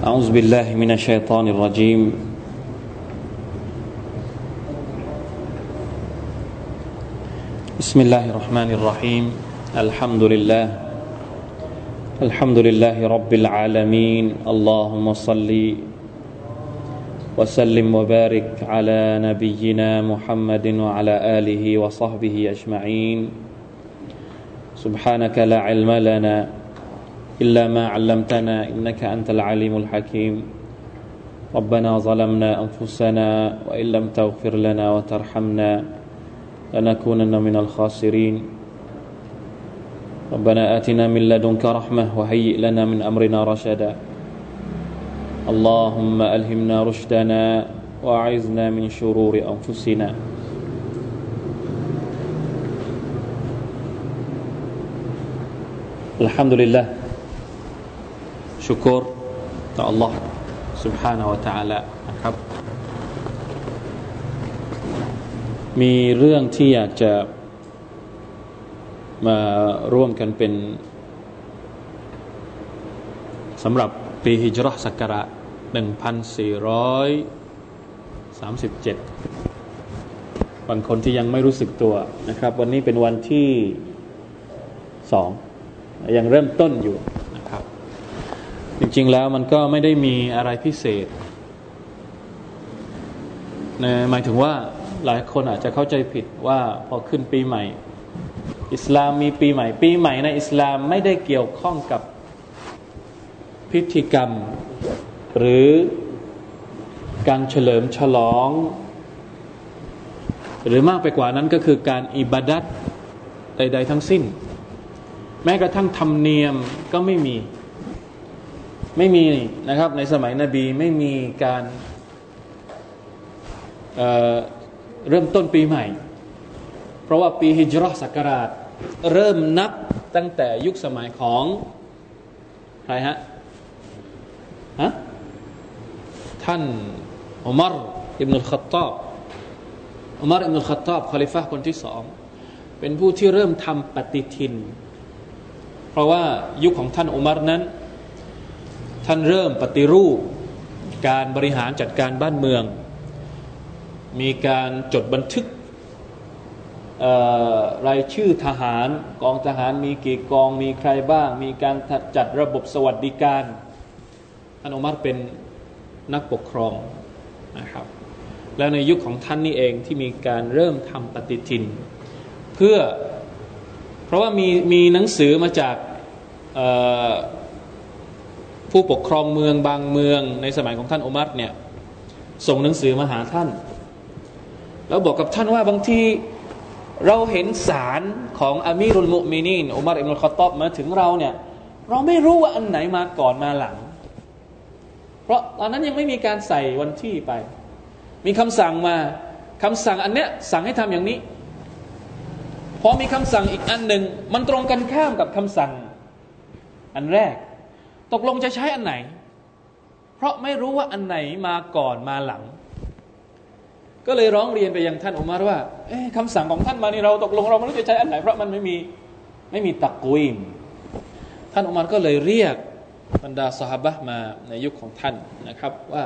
أعوذ بالله من الشيطان الرجيم. بسم الله الرحمن الرحيم. الحمد لله. الحمد لله رب العالمين. اللهم صل وسلم وبارك على نبينا محمد وعلى آله وصحبه أجمعين. سبحانك لا علم لنا إلا ما علمتنا إنك أنت العليم الحكيم. ربنا ظلمنا أنفسنا وإن لم تغفر لنا وترحمنا لنكونن من الخاسرين. ربنا آتنا من لدنك رحمة وهيئ لنا من أمرنا رشدا. اللهم ألهمنا رشدنا وأعذنا من شرور أنفسنا. الحمد لله. ชุกรต่อ Allah سبحانه และ تعالى นะครับ มีเรื่องที่อยากจะมาร่วมกันเป็นสำหรับปีฮิจรัศักราช1437 บางคนที่ยังไม่รู้สึกตัวนะครับ วันนี้เป็นวันที่สองยังเริ่มต้นอยู่นะครับ จริง ๆ แล้วมันก็ไม่ได้มีอะไรพิเศษนะหมายถึงว่าหลายคนอาจจะเข้าใจผิดว่าพอขึ้นปีใหม่ อิสลามมีปีใหม่ ปีใหม่ในอิสลามไม่ได้เกี่ยวข้องกับพิธีกรรม หรือการเฉลิมฉลอง หรือมากไปกว่านั้นก็คือการอิบาดัตใด ๆ ทั้งสิ้น แม้กระทั่งธรรมเนียมก็ไม่มี ไม่มีนะครับ ในสมัยนบีไม่มีการเเริ่มต้นปีใหม่ เพราะว่าปีฮิจรัศักราช เริ่มนับตั้งแต่ยุคสมัยของใครฮะฮะท่านอุมารอิบนุลขัตตอบอุมารอิบนุลขัตตอบคอลิฟะคนที่สองเป็นผู้ที่เริ่มทำปฏิทิน เพราะว่ายุคของท่านอุมารนั้น ท่านเริ่มปฏิรูป การบริหารจัดการบ้านเมือง มีการจดบันทึกรายชื่อทหารกองทหารมีกี่กองมีใครบ้าง มีการจัดระบบสวัสดิการท่านอุมารเป็นนักปกครองนะครับแล้วในยุคของท่านนี่เองที่มีการเริ่มทำปฏิทิน เพื่อเพราะว่ามีมีหนังสือมาจาก ผู้ปกครองเมืองบางเมืองในสมัยของท่านอุมัรเนี่ยส่งหนังสือมาหาท่าน แล้วบอกกับท่านว่าบางทีเราเห็นสารของอามีรุลมุมินีนอุมัรอิบนุลขตอบมาถึงเราเนี่ยเราไม่รู้ว่าอันไหนมาก่อนมาหลัง เพราะตอนนั้นยังไม่มีการใส่วันที่ไป มีคำสั่งมาคำสั่งอันเนี้ยสั่งให้ทำอย่างนี้พอมีคำสั่งอีกอันหนึ่งมันตรงกันข้ามกับคำสั่ง อันแรก ตกลงจะใช้อันไหน เพราะไม่รู้ว่าอันไหนมาก่อนมาหลัง ก็เลยร้องเรียนไปยังท่านอุมารว่าคำสั่งของท่านมานี่เราตกลงเราไม่รู้จะใช้อันไหน เพราะมันไม่มีไม่มีตักกุยมท่านอุมารก็เลยเรียกบรรดาสหบะมาในยุคของท่านนะครับว่า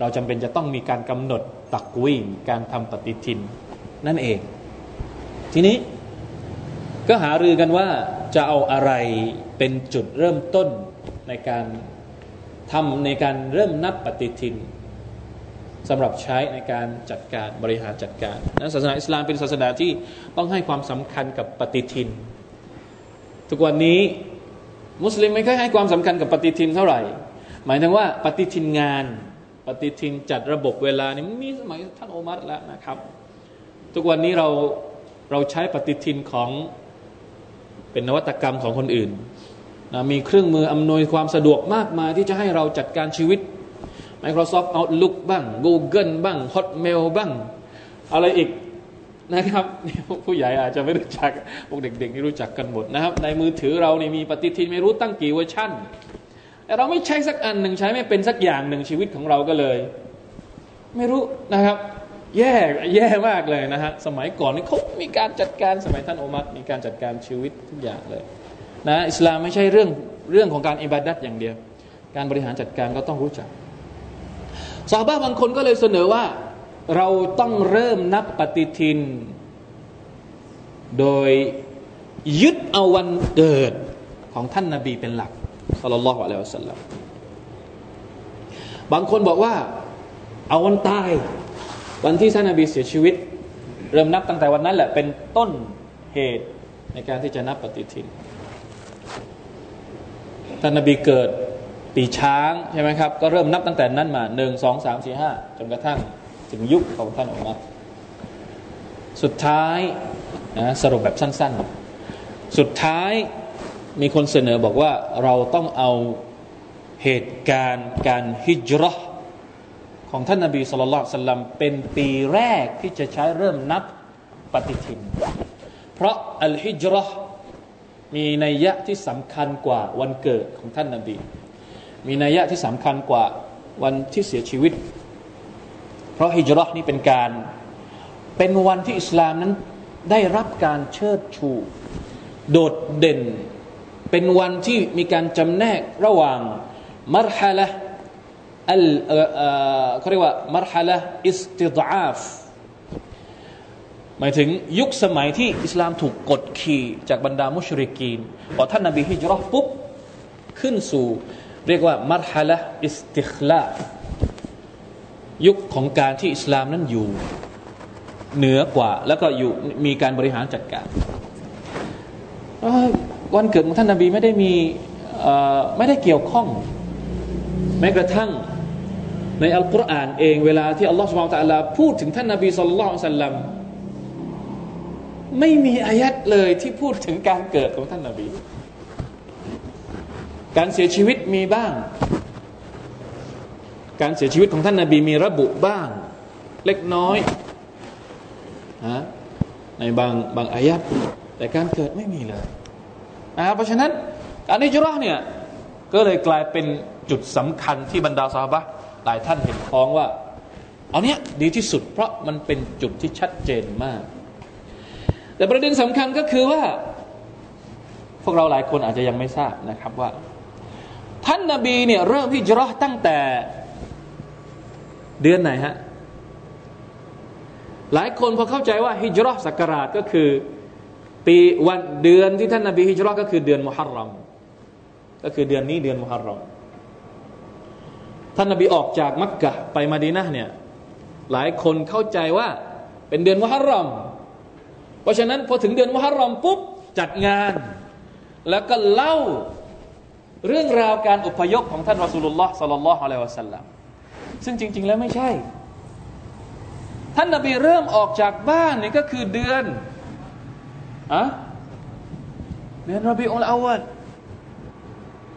เราจำเป็นจะต้องมีการกำหนดตักกุยมการทำปฏิทินนั่นเอง ทีนี้ก็หารือกันว่าจะเอาอะไรเป็นจุดเริ่มต้น ในการทำในการเริ่มนับปฏิทินสำหรับใช้ในการจัดการบริหารจัดการนะศาสนาอิสลามเป็นศาสนาที่ต้องให้ความสำคัญกับปฏิทิน ทุกวันนี้มุสลิมไม่ค่อยให้ความสำคัญกับปฏิทินเท่าไหร่ หมายถึงว่าปฏิทินงาน ปฏิทินจัดระบบเวลานี่มีสมัยท่านโอมัรแล้วนะครับ ทุกวันนี้เราเราใช้ปฏิทินของเป็นนวัตกรรมของคนอื่น นะมีเครื่องมืออำนวยความสะดวกมากมายที่จะให้เราจัดการชีวิต Microsoft Outlook บ้าง Google บ้าง Hotmail บ้าง อะไรอีกนะครับผู้ใหญ่อาจจะไม่รู้จักพวกเด็กๆนี่รู้จักกันหมดนะครับ ในมือถือเรานี่มีปฏิทินไม่รู้ตั้งกี่เวอร์ชันแต่เราไม่ใช้สักอันหนึ่งใช้ไม่เป็นสักอย่างหนึ่งชีวิตของเราก็เลย ไม่รู้นะครับ แย่แย่มากเลยนะฮะสมัยก่อนนี่เขามีการจัดการสมัยท่านโอมัรมีการจัดการชีวิตทุกอย่างเลย นะอิสลามไม่ใช่เรื่องเรื่องของการอิบาดัตอย่างเดียว การบริหารจัดการก็ต้องรู้จักสาบาบางคนก็เลยเสนอว่าเราต้องเริ่มนับปฏิทิน โดยยึดเอาวันเกิดของท่านนาบีเป็นหลักสัลลัลลอฮุอะลัยฮิวสัลลัมบางคนบอกว่า เอาวันตาย วันที่ท่านนาบีเสียชีวิต เริ่มนับตั้งแต่วันนั้นแหละเป็นต้นเหตุในการที่จะนับปฏิทิน ท่านนบีเกิดปีช้างใช่ไหมครับ ก็เริ่มนับตั้งแต่นั้นมาหนึ่งสองสามสี่ห้าจนกระทั่งถึงยุคของท่านอุมัรสุดท้ายนะสรุปแบบสั้น ๆ สุดท้ายมีคนเสนอบอกว่าเราต้องเอาเหตุการณ์การฮิจรัของท่านนาบีสุลต่านสัลลัมเป็นปีแรกที่จะใช้เริ่มนับปฏิทิน เพราะอัลฮิจรั มีนัยยะที่สำคัญกว่าวันเกิดของท่านนาบี มีนัยยะที่สำคัญกว่าวันที่เสียชีวิต เพราะฮิจรันี่เป็นการเป็นวันที่อิสลามนั้นได้รับการเชิดชู โดดเด่น เป็นวันที่มีการจำแนกระหว่างมรฮละอัลเขาเรียกว่ามรฮละอิสติดอาฟ หมายถึงยุคสมัยที่อิสลามถูกกดขี่จากบรรดามุชริกีนพอท่านนบีฮิจรัฟปุ๊บขึ้นสู่ เรียกว่ามรฮละอิสติคลายุคของการที่อิสลามนั้นอยู่เหนือกว่า แล้วก็อยู่มีการบริหารจัดการวันเกิดของท่านนาบีไม่ได้มีไม่ได้เกี่ยวข้อง แม้กระทั่งในอัลกุรอานเองเวลาที่อัลลอฮฺสุบไบร์ตะลาพูดถึงท่านนาบีสุลต่านสัลลัม ไม่มีอายัดเลยที่พูดถึงการเกิดของท่านนาบี การเสียชีวิตมีบ้าง การเสียชีวิตของท่านนาบีมีระบุบ้าง เล็กน้อยนะในบางบางอายัดแต่การเกิดไม่มีเลยนะเพราะฉะนั้นการนิจรอเนี่ยก็เลยกลายเป็นจุดสำคัญที่บรรดาสาบะหลายท่านเห็นพ้องว่า เอาเนี้ยดีที่สุดเพราะมันเป็นจุดที่ชัดเจนมาก แต่ประเด็นสำคัญก็คือว่า พวกเราหลายคนอาจจะยังไม่ทราบนะครับว่า ท่านนาบีเนี่ยเริ่มฮิจรัตั้งแต่เดือนไหนฮะ หลายคนพอเข้าใจว่าฮิจรัสักราชก็คือ ปีวันเดือนที่ท่านนาบีฮิจรัก็คือเดือนมุฮัรรอมก็คือเดือนนี้เดือนมุฮัรรอมท่านนาบีออกจากมักกะไปมาดีนะเนี่ยหลายคนเข้าใจว่าเป็นเดือนมุฮัรรอม เพราะฉะนั้นพอถึงเดือนมุฮัรรอมปุ๊บจัดงาน แล้วก็เล่าเรื่องราวการอพยพของท่านรอสูลุลลอฮ์สัลลัลลอฮุอะลัยวะสัลลัมซึ่งจริง ๆ แล้วไม่ใช่ ท่านนบีเริ่มออกจากบ้านนี่ก็คือเดือนอะเดือนรบีอุลอาวล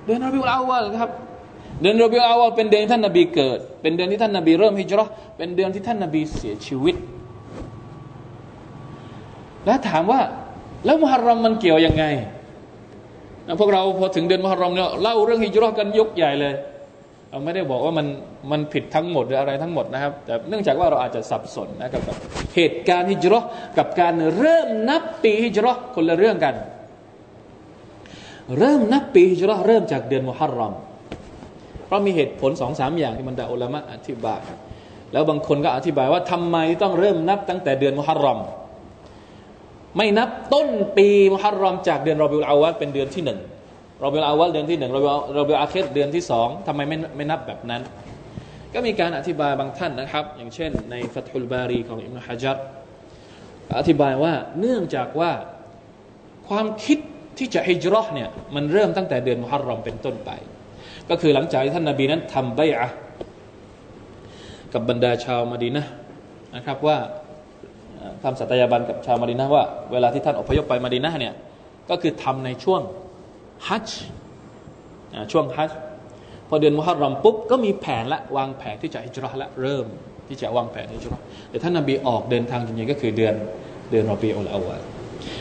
เดือนรบีอุลอาวลครับเดือนรบีอุลอาวลเป็นเดือนที่ท่านนบีเกิด เป็นเดือนที่ท่านนบีเริ่มฮิจรัชเป็นเดือนที่ท่านนบีเสียชีวิต แล้วถามว่า แล้วมุฮัรรอมมันเกี่ยวยังไงพวกเราพอถึงเดือนมุฮัรรอมเนี่ยเล่าเรื่องฮิจรักันยกใหญ่เลยเราไม่ได้บอกว่ามันมันผิดทั้งหมดหรืออะไรทั้งหมดนะครับ แต่เนื่องจากว่าเราอาจจะสับสนนะครับกับเหตุการณ์ฮิจรักับการเริ่มนับปีฮิจรัคนละเรื่องกัน เริ่มนับปีฮิจรัเริ่มจากเดือนมุฮัรรอมเพราะมีเหตุผลสองสามอย่างที่มันดาอุลามะอธิบายแล้วบางคนก็อธิบายว่าทำไมต้องเริ่มนับตั้งแต่เดือนมุฮัรรอม ไม่นับต้นปีมุฮัรรอมจากเดือนรอบิลอาวะเป็นเดือนที่หนึ่งรอเบลอาวลเดือนที่หนึ่งรอเบลรอเบลอาเคสเดือนที่สองทำไมไม่ไม่นับแบบนั้น ก็มีการอธิบายบางท่านนะครับ อย่างเช่น ในฟัตฮุลบารีของอิมนุฮะจัรอธิบายว่าเนื่องจากว่าความคิดที่จะฮิจรัเนี่ยมันเริ่มตั้งแต่เดือนมุฮัรรอมเป็นต้นไป ก็คือหลังจากท่านนาบีนั้นทำใบอะกับบรรดาชาวมดีนะนะครับว่า ทำสัตยาบันกับชาวมาดีนะว่าเวลาที่ท่านอพยพไปมาดีนะเนี่ยก็คือทำในช่วงฮัจช่วงฮัจพอเดือนมุฮัรรอมปุ๊บก็มีแผนละวางแผนที่จะฮิจรัละเริ่มที่จะวางแผนฮิจรัแต่ท่านนบีออกเดินทางจริงๆก็คือเดือนเดือนรอปีอุลอาวะ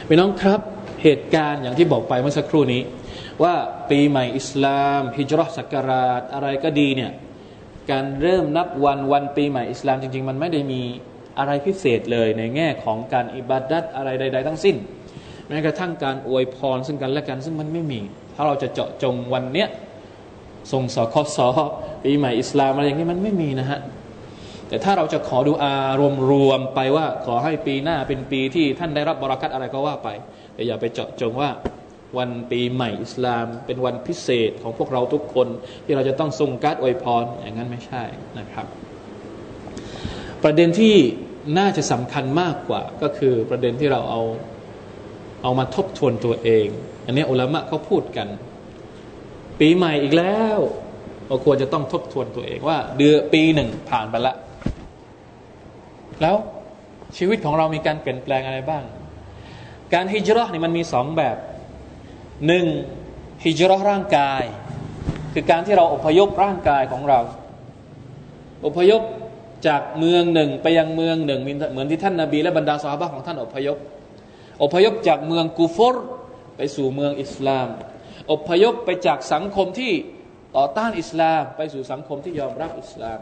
พี่น้องครับเหตุการณ์อย่างที่บอกไปเมื่อสักครู่นี้ ว่าปีใหม่อิสลามฮิจรัชสักราชอะไรก็ดีเนี่ยการเริ่มนับวันวันปีใหม่อิสลามจริง ๆ มันไม่ได้มี อะไรพิเศษเลยในแง่ของการอิบาดัตอะไรใด ๆ ทั้งสิ้นแม้กระทั่งการอวยพรซึ่งกันและกันซึ่งมันไม่มี ถ้าเราจะเจาะจงวันเนี้ยส่งสอคอสอปีใหม่อิสลามอะไรอย่างนี้มันไม่มีนะฮะแต่ถ้าเราจะขอดูอารมรวมไปว่าขอให้ปีหน้าเป็นปีที่ท่านได้รับบรารักัตอะไรก็ว่าไปแต่อย่าไปเจาะจงว่าวันปีใหม่อิสลาม เป็นวันพิเศษของพวกเราทุกคน ที่เราจะต้องส่งการ์ดอวยพรอย่างนั้นไม่ใช่นะครับ ประเด็นที่น่าจะสำคัญมากกว่า ก็คือประเด็นที่เราเอาเอามาทบทวนตัวเอง อันนี้อุลามะเขาพูดกัน ปีใหม่อีกแล้วเราควรจะต้องทบทวนตัวเองว่า เดือนปีหนึ่งผ่านไปละ แล้วชีวิตของเรามีการเปลี่ยนแปลงอะไรบ้าง การฮิจรัชนี่มันมีสองแบบหนึ่งฮิจรัชร่างกาย คือการที่เราอพยพร่างกายของเรา อพยพ จากเมืองหนึ่งไปยังเมืองหนึ่ง เหมือนที่ท่านนาบีและบรรดาสาบะของท่านอพยพ อพยพจากเมืองกูฟอร์ไปสู่เมืองอิสลาม อพยพไปจากสังคมที่ต่อต้านอิสลาม ไปสู่สังคมที่ยอมรับอิสลาม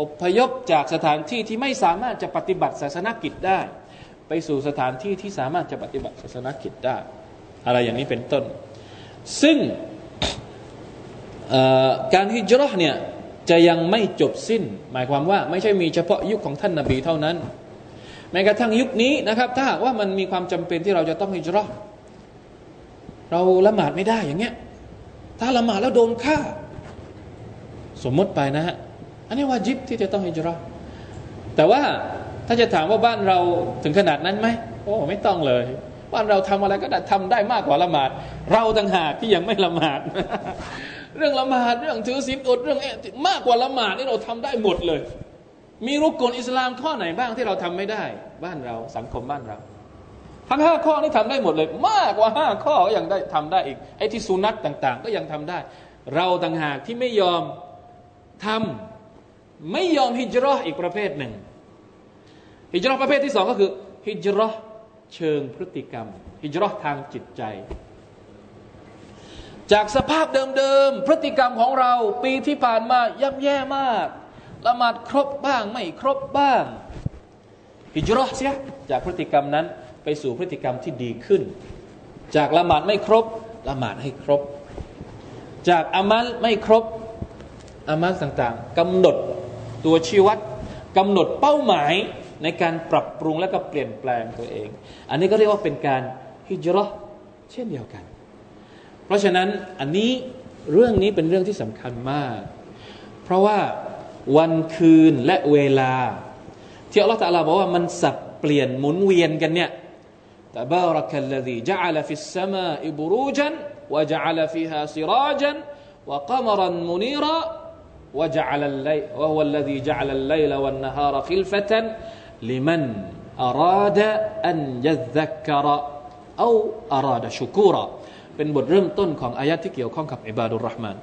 อพยพจากสถานที่ที่ไม่สามารถจะปฏิบัติศาสนกิจได้ ไปสู่สถานที่ที่สามารถจะปฏิบัติศาสนกิจได้ อะไรอย่างนี้เป็นต้น ซึ่งการฮิจรัชเนี่ย จะยังไม่จบสิ้น หมายความว่าไม่ใช่มีเฉพาะยุคของท่านนาบีเท่านั้นแม้กระทั่งยุคนี้นะครับ ถ้าหากว่ามันมีความจำเป็นที่เราจะต้องฮิจรัชเราละหมาดไม่ได้อย่างเงี้ย ถ้าละหมาดแล้วโดนฆ่า สมมติไปนะฮะอันนี้วาจิบที่จะต้องฮิจรัชแต่ว่าถ้าจะถามว่าบ้านเราถึงขนาดนั้นไหมโอ้ไม่ต้องเลย บ้านเราทำอะไรก็ได้ทำได้มากกว่าละหมาด เราต่างหากที่ยังไม่ละหมาด เรื่องละหมาดเรื่องถือศีลอดเรื่องมากกว่าละหมาดนี่เราทำได้หมดเลย มีรุกกลอิสลามข้อไหนบ้างที่เราทำไม่ได้ บ้านเราสังคมบ้านเรา ทั้งห้าข้อนี่ทำได้หมดเลย มากกว่าห้าข้อยังได้ทำได้อีกไอ้ที่สุนัตต่าง ๆ ก็ยังทำได้ เราต่างหากที่ไม่ยอมทำไม่ยอมฮิจรัชอีกประเภทหนึ่ง ฮิจรัชประเภทที่สองก็คือ ฮิจรัชเชิงพฤติกรรม ฮิจรัชทางจิตใจ จากสภาพเดิมๆพฤติกรรมของเราปีที่ผ่านมาย่ำแย่มากละหมาดครบบ้างไม่ครบบ้างฮิจรัชเสียจากพฤติกรรมนั้นไปสู่พฤติกรรมที่ดีขึ้น จากละหมาดไม่ครบละหมาดให้ครบ จากอามัลไม่ครบอามัลต่างๆกำหนดตัวชีวัดกำหนดเป้าหมายในการปรับปรุงและก็เปลี่ยนแปลงตัวเอง อันนี้ก็เรียกว่าเป็นการฮิจรัชเช่นเดียวกัน เพราะฉะนั้นอันนี้เรื่องนี้เป็นเรื่องที่สำคัญมาก เพราะว่าวันคืนและเวลา ที่อัลลอฮฺตะลาบอกว่ามันสับเปลี่ยนหมุนเวียนกันเนี่ยแต่บารักัลลดีจัลฟิสสมาอิบรูจันวะจัลฟิฮาซิราจันวะกมรันมุนีระ وجعل الليل وهو الذي جعل الليل والنهار خلفة لمن أراد أن يذكر أو أراد شكورا เป็นบทเริ่มต้นของอายะที่เกี่ยวข้องกับอิบาดุลรห์มาน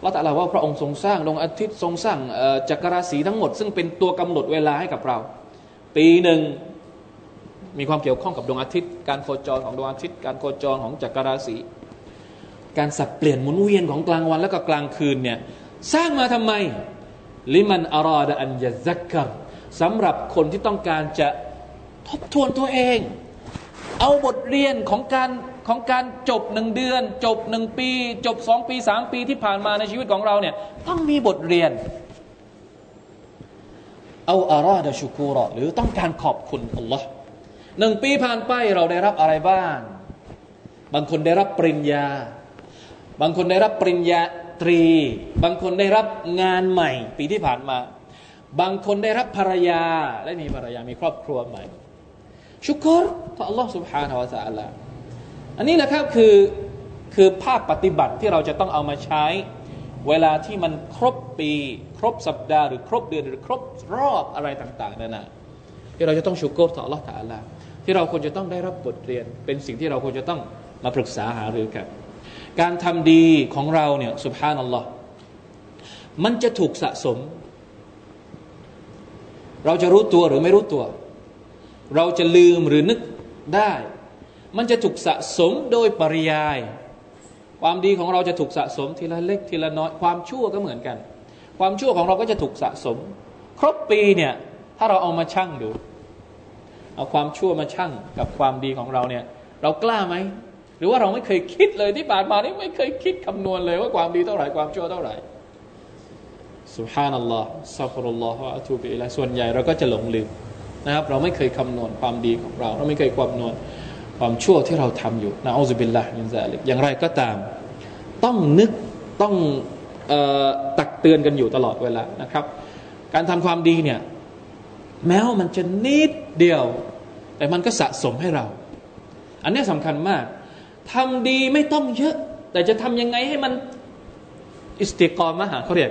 เราแต่ละว่าพระองค์ทรงสร้างดวงอาทิตย์ทรงสร้างจักรราศีทั้งหมด ซึ่งเป็นตัวกำหนดเวลาให้กับเรา ปีหนึ่งมีความเกี่ยวข้องกับดวงอาทิตย์ การโคจรของดวงอาทิตย์ การโคจรของจักรราศี การสับเปลี่ยนหมุนเวียนของกลางวันและก็กลางคืนเนี่ยสร้างมาทำไมลิมันอารอดอันยะซักกัรสำหรับคนที่ต้องการจะทบทวนตัวเอง เอาบทเรียนของการ ของการจบหนึ่งเดือน จบหนึ่งปี จบสองปีสามปีที่ผ่านมาในชีวิตของเราเนี่ยต้องมีบทเรียน เอาอาราดชูกูรอหรือต้องการขอบคุณอัลลอฮ์หนึ่งปีผ่านไปเราได้รับอะไรบ้าง บางคนได้รับปริญญา บางคนได้รับปริญญาตรี บางคนได้รับงานใหม่ ปีที่ผ่านมา บางคนได้รับภรรยา และมีภรรยามีครอบครัวใหม่ ชุกรต่อ Allah سبحانه และ تعالى อันนี้นะครับคือคือภาคปฏิบัติที่เราจะต้องเอามาใช้ เวลาที่มันครบปี ครบสัปดาห์หรือครบเดือนหรือครบรอบอะไรต่างๆนั่นนะที่เราจะต้องชุกโกรต่อ Allah ตาลาที่เราควรจะต้องได้รับบทเรียน เป็นสิ่งที่เราควรจะต้องมาปรึกษาหารือกันการทำดีของเราเนี่ยสุภานัลลอฮ์มันจะถูกสะสม เราจะรู้ตัวหรือไม่รู้ตัว เราจะลืมหรือนึกได้ มันจะถูกสะสมโดยปริยาย ความดีของเราจะถูกสะสมทีละเล็กทีละน้อย ความชั่วก็เหมือนกัน ความชั่วของเราก็จะถูกสะสม ครบปีเนี่ยถ้าเราเอามาชั่งดู เอาความชั่วมาชั่งกับความดีของเราเนี่ยเรากล้าไหมหรือว่าเราไม่เคยคิดเลยที่ผ่านมานี่ไม่เคยคิดคำนวณเลยว่าความดีเท่าไหร่ความชั่วเท่าไหร่سبحان الله أستغفر الله وأتوب إليه ส่วนใหญ่เราก็จะหลงลืมนะครับ เราไม่เคยคำนวณความดีของเรา เราไม่เคยคำนวณ ความชั่วที่เราทำอยู่ نعوذ بالله من ذلك อย่างไรก็ตาม ต้องนึกต้องตักเตือนกันอยู่ตลอดเวลานะครับ การทำความดีเนี่ยแม้ว่ามันจะนิดเดียว แต่มันก็สะสมให้เรา อันนี้สำคัญมากทำดีไม่ต้องเยอะ แต่จะทำยังไงให้มันอิสติกรมหาเขาเรียก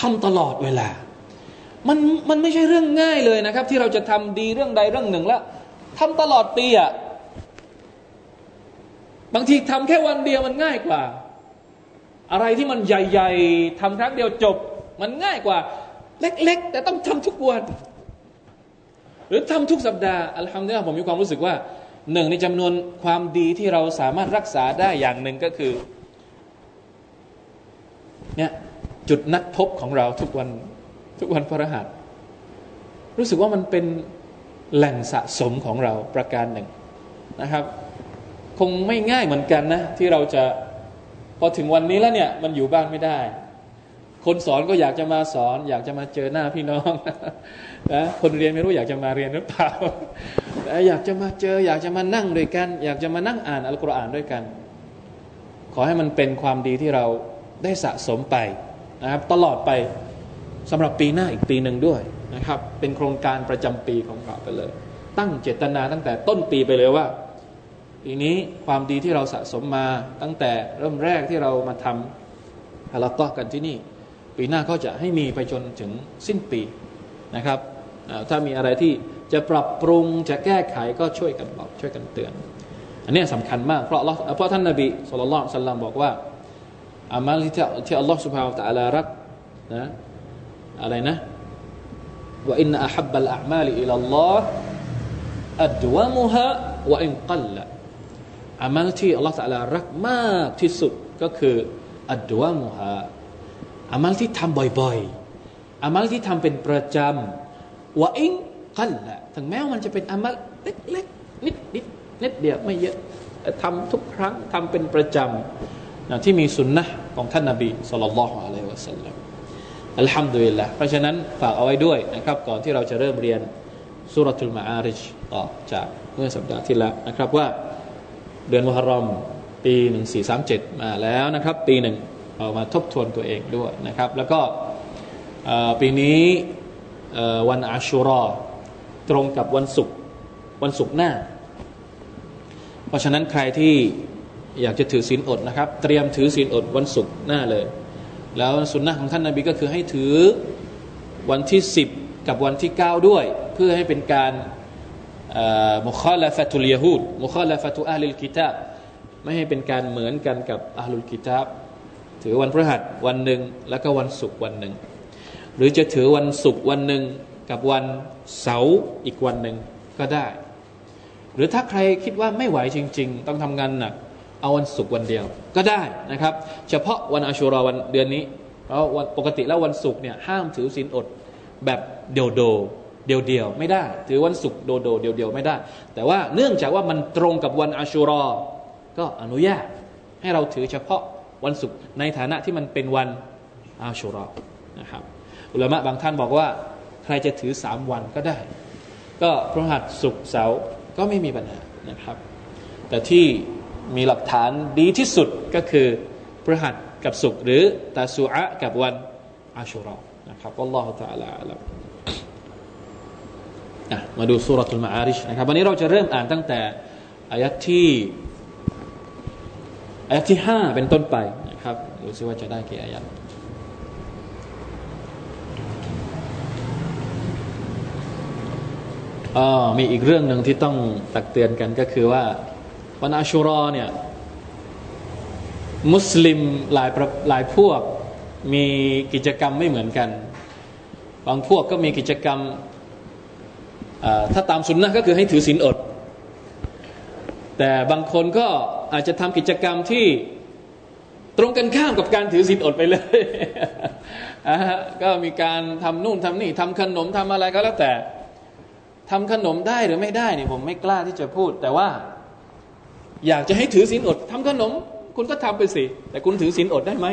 ทำตลอดเวลา มันมันไม่ใช่เรื่องง่ายเลยนะครับ ที่เราจะทำดีเรื่องใดเรื่องหนึ่งแล้วทำตลอดปีอะ บางทีทำแค่วันเดียวมันง่ายกว่า อะไรที่มันใหญ่ ๆทำครั้งเดียวจบ มันง่ายกว่า เล็ก ๆ แต่ต้องทำทุกวัน หรือทำทุกสัปดาห์อัลฮัมดุลิลลาห์ผมมีความรู้สึกว่าหนึ่งในจำนวนความดีที่เราสามารถรักษาได้อย่างหนึ่งก็คือเนี่ยจุดนัดพบของเราทุกวันทุกวันพระรหัส รู้สึกว่ามันเป็นแหล่งสะสมของเราประการหนึ่งนะครับ งไม่ง่ายเหมือนกันนะ ที่เราจะพอถึงวันนี้แล้วเนี่ย มันอยู่บ้านไม่ได้ คนสอนก็อยากจะมาสอน อยากจะมาเจอหน้าพี่น้องนะคนเรียนไม่รู้อยากจะมาเรียนหรือเปล่าแต่อยากจะมาเจอ อยากจะมานั่งด้วยกัน อยากจะมานั่งอ่านอัลกุรอานด้วยกัน ขอให้มันเป็นความดีที่เราได้สะสมไปนะครับ ตลอดไปสำหรับปีหน้าอีกปีหนึ่งด้วยนะครับ เป็นโครงการประจำปีของเราไปเลย ตั้งเจตนาตั้งแต่ต้นปีไปเลยว่า ปีนี้ความดีที่เราสะสมมาตั้งแต่เริ่มแรกที่เรามาทำฮาลาก็กันที่นี่ ปีหน้าก็จะให้มีไปจนถึงสิ้นปีนะครับ ถ้ามีอะไรที่จะปรับปรุงจะแก้ไขก็ช่วยกันบอกช่วยกันเตือน อันนี้สำคัญมาก เพราะเพราะท่านนบีสุลต่านสัลลัมบอกว่าอามัลที่ที่อัลลอฮฺสุบฮาวตะอัลารักนะอะไรนะว่าอินอัฮับบลอามาลอิลลอฮ์อัดวามุฮะวะอินกัลละ อามัลที่อัลลอฮฺตะลารักมากที่สุดก็คืออัดวามุฮะอามัลที่ทำบ่อยๆอามัลที่ทำเป็นประจำวะอินกัลละถึงแม้ว่ามันจะเป็นอามัลเล็กๆนิดนิดนิดเดียวไม่เยอะทำทุกครั้งทำเป็นประจำนะที่มีสุนนะของท่านนาบีสุลต่านละฮ์อะลัยฮิวะสัลลัมอัลฮัมดุลิลละเพราะฉะนั้นฝากเอาไว้ด้วยนะครับ ก่อนที่เราจะเริ่มเรียนสุรทูลมาอาริชต่อจากเมื่อสัปดาห์ที่แล้วนะครับว่า เดือนมุฮัรรอม ปีหนึ่งสี่สามเจ็ดมาแล้วนะครับ ปีหนึ่งเอามาทบทวนตัวเองด้วยนะครับ แล้วก็ปีนี้วันอาชูรอตรงกับวันศุกร์วันศุกร์หน้า เพราะฉะนั้นใครที่อยากจะถือศีลอดนะครับ เตรียมถือศีลอดวันศุกร์หน้าเลย แล้วสุนนะของท่านนาบีก็คือให้ถือวันที่สิบกับวันที่เก้าด้วย เพื่อให้เป็นการ มุคอลาฟตุลยฮูดมุคอลาฟตุอัลลกิตาบไม่ให้เป็นการเหมือนกันกับอัลลุลกิตาบถือวันพฤหัสวันหนึ่งแล้วก็วันศุกร์วันหนึ่ง หรือจะถือวันศุกร์วันหนึ่งกับวันเสาร์อีกวันหนึ่งก็ได้ หรือถ้าใครคิดว่าไม่ไหวจริง ๆ ต้องทำงานหนักเอาวันศุกร์วันเดียวก็ได้นะครับ เฉพาะวันอาชุราวันเดือนนี้เพราะวันปกติแล้ววันศุกร์เนี่ยห้ามถือศีลอดแบบเดียวโด เดียวเดียวไม่ได้ ถือวันศุกร์โดโดเดียวเดียวไม่ได้ แต่ว่าเนื่องจากว่ามันตรงกับวันอาชุรอก็อนุญาตให้เราถือเฉพาะวันศุกร์ในฐานะที่มันเป็นวันอาชุรอนะครับอุลามะบางท่านบอกว่าใครจะถือสามวันก็ได้ ก็พระหัสศุกร์เสาร์ก็ไม่มีปัญหานะครับ แต่ที่มีหลักฐานดีที่สุดก็คือพระหัสกับศุกร์หรือตาสุอะกับวันอาชุรอนะครับอัลลอฮฺ تعالى อัล มาดูสุรทูลมาอาริชนะครับวันนี้เราจะเริ่มอ่านตั้งแต่อายัดที่อายัดที่ห้าเป็นต้นไปนะครับดูซิว่าจะได้กี่อายัด มีอีกเรื่องหนึ่งที่ต้องตักเตือนกันก็คือว่าวันอาชุรอเนี่ยมุสลิมหลายหลายพวกมีกิจกรรมไม่เหมือนกัน บางพวกก็มีกิจกรรม ถ้าตามสุนนะก็คือให้ถือศีลอด แต่บางคนก็อาจจะทำกิจกรรมที่ตรงกันข้ามกับการถือศีลอดไปเลย ก็มีการทำนู่นทำนี่ทำขนมทำอะไรก็แล้วแต่ทำขนมได้หรือไม่ได้เนี่ยผมไม่กล้าที่จะพูด แต่ว่า อยากจะให้ถือศีลอดทำขนม คุณก็ทำไปสิ แต่คุณถือศีลอดได้ไหม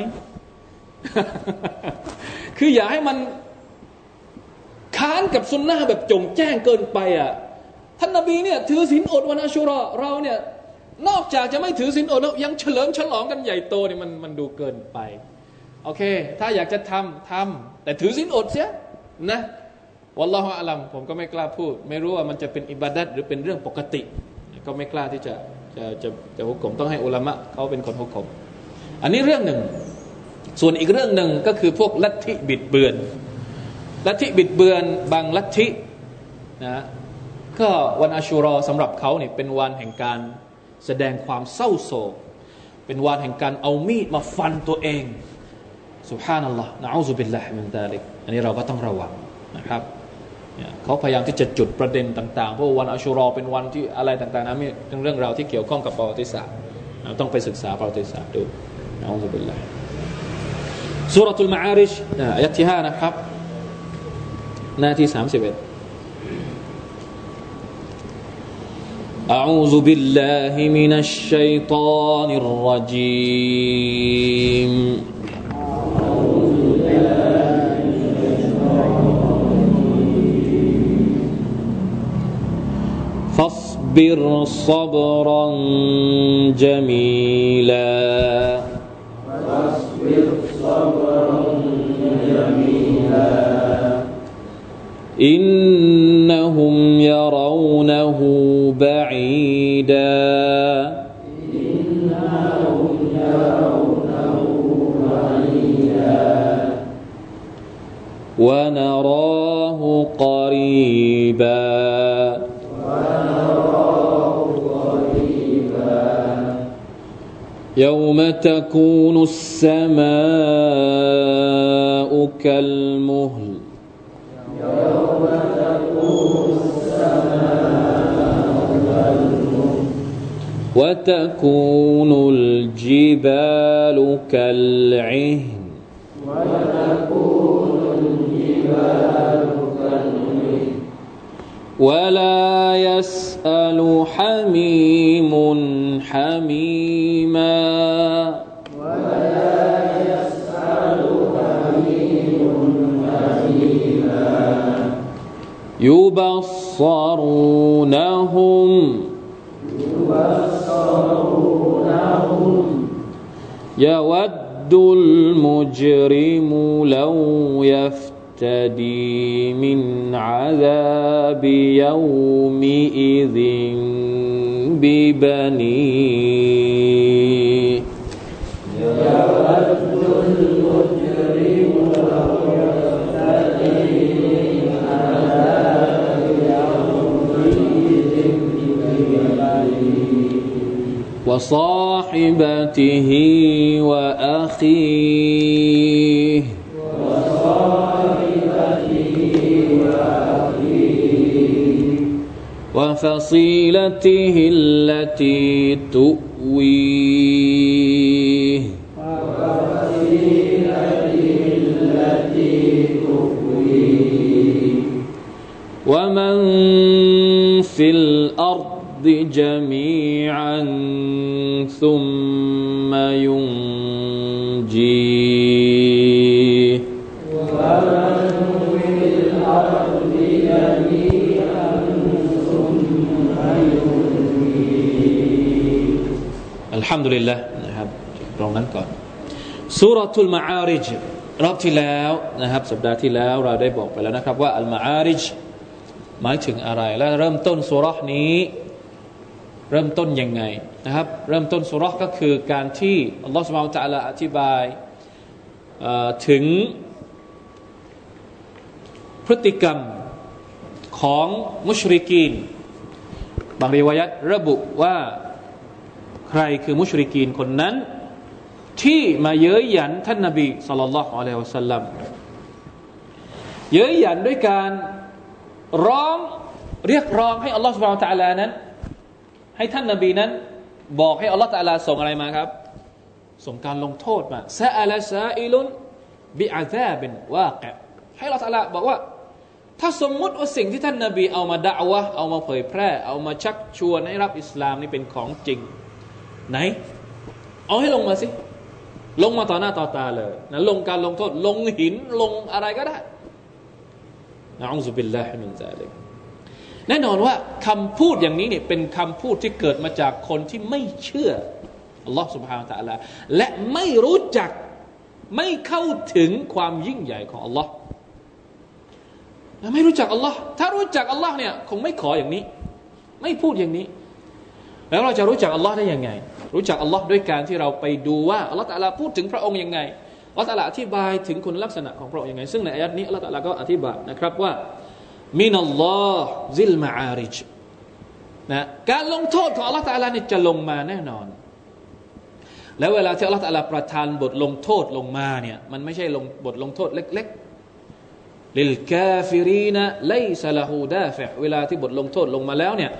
คืออย่าให้มัน ค้านกับสุนนะแบบจงแจ้งเกินไปอะท่านนบีเนี่ยถือศีลอดวันอาชุรอเราเนี่ยนอกจากจะไม่ถือศีลอดแล้วยังเฉลิมฉลองกันใหญ่โตเนี่ยมันมันดูเกินไปโอเค ถ้าอยากจะทำทำแต่ถือศีลอดเสียนะวัลลอฮฺอัลัมผมก็ไม่กล้าพูด ไม่รู้ว่ามันจะเป็นอิบาดัตหรือเป็นเรื่องปกติ ก็ไม่กล้าที่จะจะจะจะหุกผมต้องให้อุลามะเขาเป็นคนหุกผมอันนี้เรื่องหนึ่ง ส่วนอีกเรื่องหนึ่งก็คือพวกลัทธิบิดเบือน ลัทธิบิดเบือนบางลัทธินะก็วันอาชูรอสำหรับเขาเนี่ยเป็นวันแห่งการแสดงความเศร้าโศก เป็นวันแห่งการเอามีดมาฟันตัวเองسبحان الله نعوذ بالله من ذلك อันนี้เราก็ต้องระวังนะครับเขาพยายามที่จะจุดประเด็นต่างๆ เพราะวันอัชูรอเป็นวันที่อะไรต่างๆนั้นมีเรื่องราวที่เกี่ยวข้องกับประวัติศาสตร์เราต้องไปศึกษาประวัติศาสตร์ดู نعوذ باللهสุรทูลมาอาริชอายะที่ห้านะครับ หน้าที่สามสิบเอ็ด أعوذ بالله من الشيطان الرجيم فاصبر صبرا جميلا فاصبر صبرا إنهم يرونه بعيدا. ونراه قريبا. يوم تكون السماء كالمهل. وتكون الجبال كالعهن. ولا يسأل حميم حميما يبصرونهم. يود المجرم لو يفتدي من عذاب يومئذ ببنيه. وصاحبته وأخيه. وفصيلته التي تؤويه. ومن في الأرض جميعا ثم ينجيه الحمد لله นะครับตรงนั้นก่อนสุรทุลมาอาริจรอบที่แล้วนะครับสัปดาห์ที่แล้วเราได้บอกไปแล้วนะครับว่าอัลมาอาริจหมายถึงอะไร และเริ่มต้นสุรษนี้ เริ่มต้นยังไง นะครับเริ่มต้นสุรษก็คือการที่อัลลอฮฺสุบานตะลาอธิบายถึงพฤติกรรมของมุชริกีน บางรีวายัตระบุว่าใครคือมุชริกีนคนนั้น ที่มาเย้ยหยันท่านนบีสุลต่านละฮ์อะลัยฮิวสัลลัมเย้ยหยันด้วยการร้องเรียกร้องให้อัลลอฮฺสุบานตะลานั้น ให้ท่านนบีนั้น บอกให้อัลลอฮฺตะลาส่งอะไรมาครับ ส่งการลงโทษมาซาอัลซาอิลุนบิอาซาบินว่าแกให้อัลลอฮฺตะลาบอกว่า ถ้าสมมุติว่าสิ่งที่ท่านนบีเอามาด่าวะเอามาเผยแพร่ เอามาชักชวนให้รับอิสลามนี่เป็นของจริง ไหน เอาให้ลงมาสิ ลงมาต่อหน้าต่อตาเลยนะลงการลงโทษ ลงหินลงอะไรก็ได้นะอัลลอฮฺบิลลาฮิมินซาลิก แน่นอนว่าคำพูดอย่างนี้เนี่ยเป็นคำพูดที่เกิดมาจากคนที่ไม่เชื่ออัลลอฮฺสุบฮานตะลาและไม่รู้จักไม่เข้าถึงความยิ่งใหญ่ของอัลลอฮ์ไม่รู้จักอัลลอฮ์ถ้ารู้จักอัลลอฮ์เนี่ยคงไม่ขออย่างนี้ ไม่พูดอย่างนี้ แล้วเราจะรู้จักอัลลอฮ์ได้ยังไง รู้จักอัลลอฮ์ด้วยการที่เราไปดูว่าอัลลอฮ์ตะลาพูดถึงพระองค์ยังไงอัลลอฮ์ตะลาอธิบายถึงคุณลักษณะของพระองค์ยังไง ซึ่งในอายัดนี้อัลลอฮ์ตะลาก็อธิบายนะครับว่า มินัลลอฮ์ซิลมาอาริจนะการลงโทษของอัลลอฮ์ตะลาเนี่ยจะลงมาแน่นอนแล้วเวลาที่อัลลอฮฺตะลาประทานบทลงโทษลงมาเนี่ยมันไม่ใช่ลงบทลงโทษเล็กๆลิลกาฟิรีนะไลซาลาฮูดาฟเวลาที่บทลงโทษลงมาแล้วเนี่ย